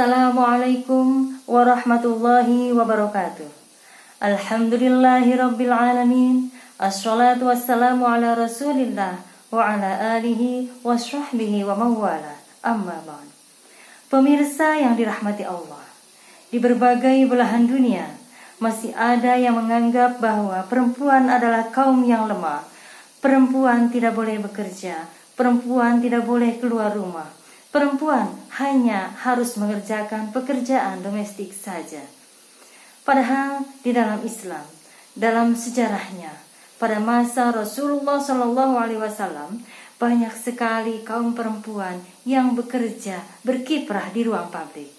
Assalamualaikum warahmatullahi wabarakatuh. Alhamdulillahi rabbil alamin. Assalatu wassalamu ala Rasulillah wa ala alihi wa wa mawala. Amma ba'd. Pemirsa yang dirahmati Allah, di berbagai belahan dunia masih ada yang menganggap bahwa perempuan adalah kaum yang lemah. Perempuan tidak boleh bekerja, perempuan tidak boleh keluar rumah Perempuan hanya harus mengerjakan pekerjaan domestik saja. Padahal di dalam Islam, dalam sejarahnya, pada masa Rasulullah Shallallahu Alaihi Wasallam banyak sekali kaum perempuan yang bekerja berkiprah di ruang pabrik.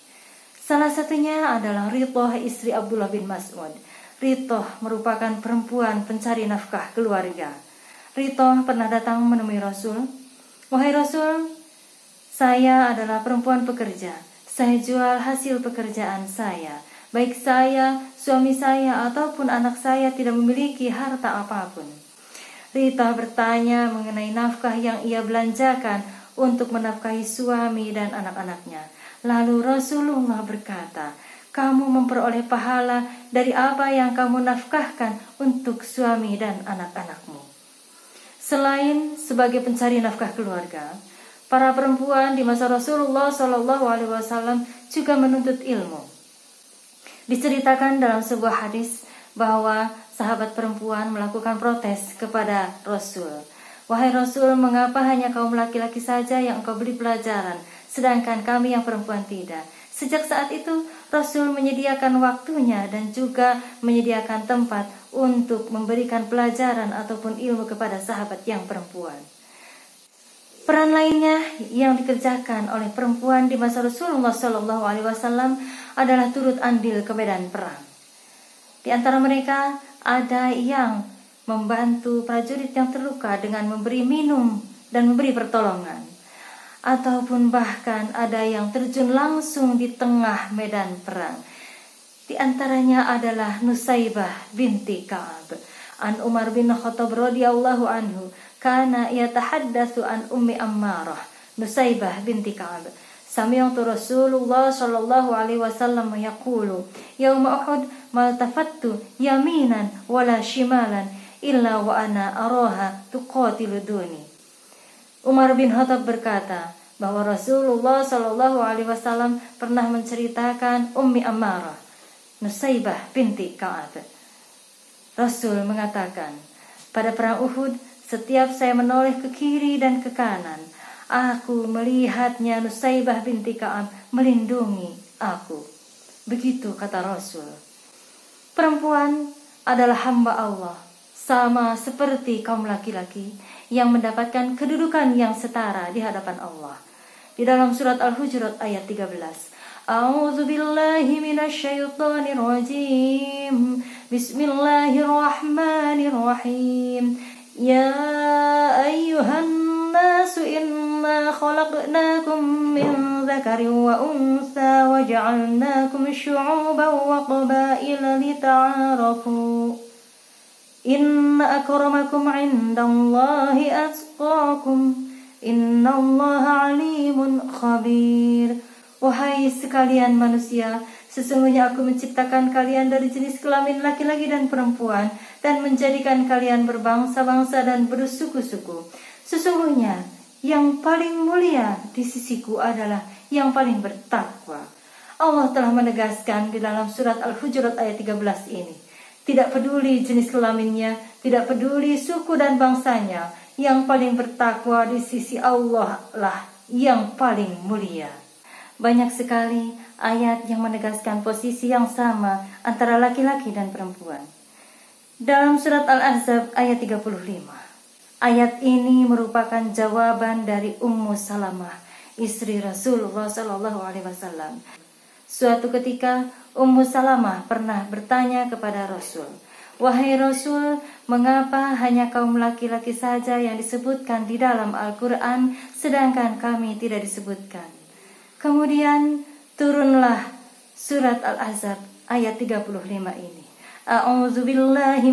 Salah satunya adalah Ritoh istri Abdullah bin Mas'ud. Ritoh merupakan perempuan pencari nafkah keluarga. Ritoh pernah datang menemui Rasul. Wahai Rasul, saya adalah perempuan pekerja. Saya jual hasil pekerjaan saya. Baik saya, suami saya, ataupun anak saya tidak memiliki harta apapun. Rita bertanya mengenai nafkah yang ia belanjakan untuk menafkahi suami dan anak-anaknya. Lalu Rasulullah berkata, "Kamu memperoleh pahala dari apa yang kamu nafkahkan untuk suami dan anak-anakmu." Selain sebagai pencari nafkah keluarga, Para perempuan di masa Rasulullah Shallallahu Alaihi Wasallam juga menuntut ilmu. Diceritakan dalam sebuah hadis bahwa sahabat perempuan melakukan protes kepada Rasul. Wahai Rasul, mengapa hanya kaum laki-laki saja yang engkau beli pelajaran, sedangkan kami yang perempuan tidak? Sejak saat itu, Rasul menyediakan waktunya dan juga menyediakan tempat untuk memberikan pelajaran ataupun ilmu kepada sahabat yang perempuan. Peran lainnya yang dikerjakan oleh perempuan di masa Rasulullah Shallallahu Alaihi Wasallam adalah turut andil ke medan perang. Di antara mereka ada yang membantu prajurit yang terluka dengan memberi minum dan memberi pertolongan, ataupun bahkan ada yang terjun langsung di tengah medan perang. Di antaranya adalah Nusaibah binti Kaab an Umar bin Khattab radhiyallahu anhu kana yatahaddatsu an ummi Ammarah Nusaybah binti Ka'ab سمعت رسول الله صلى الله عليه وسلم يقول يوم أحد ما التفت يمينا ولا شمالا إلا وأنا أراها تقاتل دوني Umar bin Khattab berkata bahwa Rasulullah Shallallahu Alaihi Wasallam pernah menceritakan Ummi Ammarah, Nusaybah binti Kaab. Rasul mengatakan, pada perang Uhud, setiap saya menoleh ke kiri dan ke kanan, aku melihatnya Nusaibah binti Ka'ab melindungi aku. Begitu kata Rasul. Perempuan adalah hamba Allah, sama seperti kaum laki-laki yang mendapatkan kedudukan yang setara di hadapan Allah. Di dalam surat Al-Hujurat ayat 13. A'udzu billahi rajim. بسم الله الرحمن الرحيم يا أيها الناس إنا خلقناكم من ذكر وأنثى وجعلناكم شعوبا وقبائل لتعارفوا إن أكرمكم عند الله أتقاكم إن الله عليم خبير وهي sekalian manusia, Sesungguhnya aku menciptakan kalian dari jenis kelamin laki-laki dan perempuan dan menjadikan kalian berbangsa-bangsa dan bersuku-suku. Sesungguhnya yang paling mulia di sisiku adalah yang paling bertakwa. Allah telah menegaskan di dalam surat Al-Hujurat ayat 13 ini. Tidak peduli jenis kelaminnya, tidak peduli suku dan bangsanya, yang paling bertakwa di sisi Allah lah yang paling mulia. Banyak sekali ayat yang menegaskan posisi yang sama antara laki-laki dan perempuan. Dalam surat Al-Ahzab ayat 35. Ayat ini merupakan jawaban dari Ummu Salamah, istri Rasulullah Shallallahu alaihi wasallam. Suatu ketika Ummu Salamah pernah bertanya kepada Rasul, "Wahai Rasul, mengapa hanya kaum laki-laki saja yang disebutkan di dalam Al-Qur'an sedangkan kami tidak disebutkan?" Kemudian turunlah surat Al-Ahzab ayat 35 ini.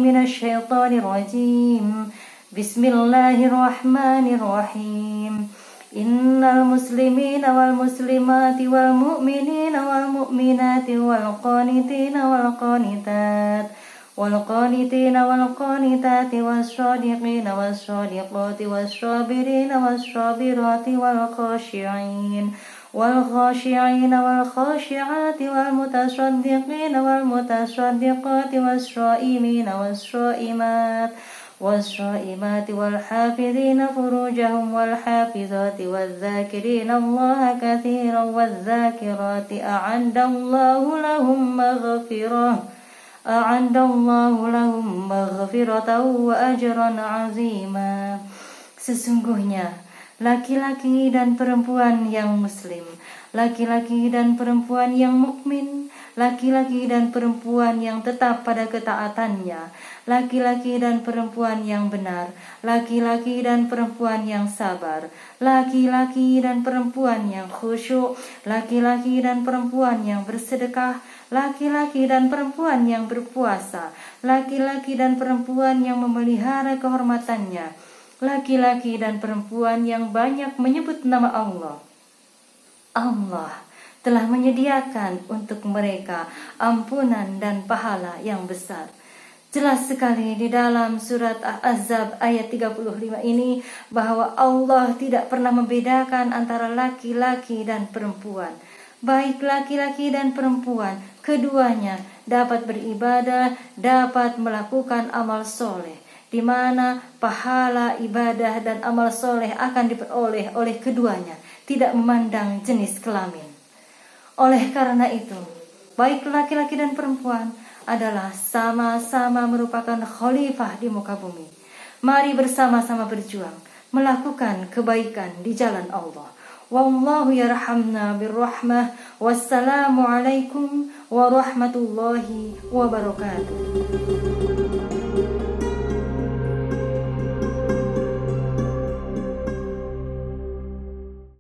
minasyaitonir rajim. Bismillahirrahmanirrahim. Innal muslimina wal muslimati wal mu'minina wal mu'minati wal qanitina wal qanitat wal qanitina wal qanitati was shadiqina was shadiqati was sabirina was sabirati wal والخاشعين والخاشعات والمتصدقين والمتصدقات والصائمين والصائمات والصائمات والحافظين فروجهم والحافظات والذاكرين الله كثيرا والذاكرات أعد الله لهم مغفرة أعد الله لهم مغفرة وأجرا عظيما Sesungguhnya laki-laki dan perempuan yang muslim, laki-laki dan perempuan yang mukmin, laki-laki dan perempuan yang tetap pada ketaatannya, laki-laki dan perempuan yang benar, laki-laki dan perempuan yang sabar, laki-laki dan perempuan yang khusyuk, laki-laki dan perempuan yang bersedekah, laki-laki dan perempuan yang berpuasa, laki-laki dan perempuan yang memelihara kehormatannya laki-laki dan perempuan yang banyak menyebut nama Allah. Allah telah menyediakan untuk mereka ampunan dan pahala yang besar. Jelas sekali di dalam surat Ahzab ayat 35 ini bahwa Allah tidak pernah membedakan antara laki-laki dan perempuan. Baik laki-laki dan perempuan, keduanya dapat beribadah, dapat melakukan amal soleh di mana pahala ibadah dan amal soleh akan diperoleh oleh keduanya, tidak memandang jenis kelamin. Oleh karena itu, baik laki-laki dan perempuan adalah sama-sama merupakan khalifah di muka bumi. Mari bersama-sama berjuang melakukan kebaikan di jalan Allah. Wallahu yarhamna birrahmah. Wassalamualaikum warahmatullahi wabarakatuh.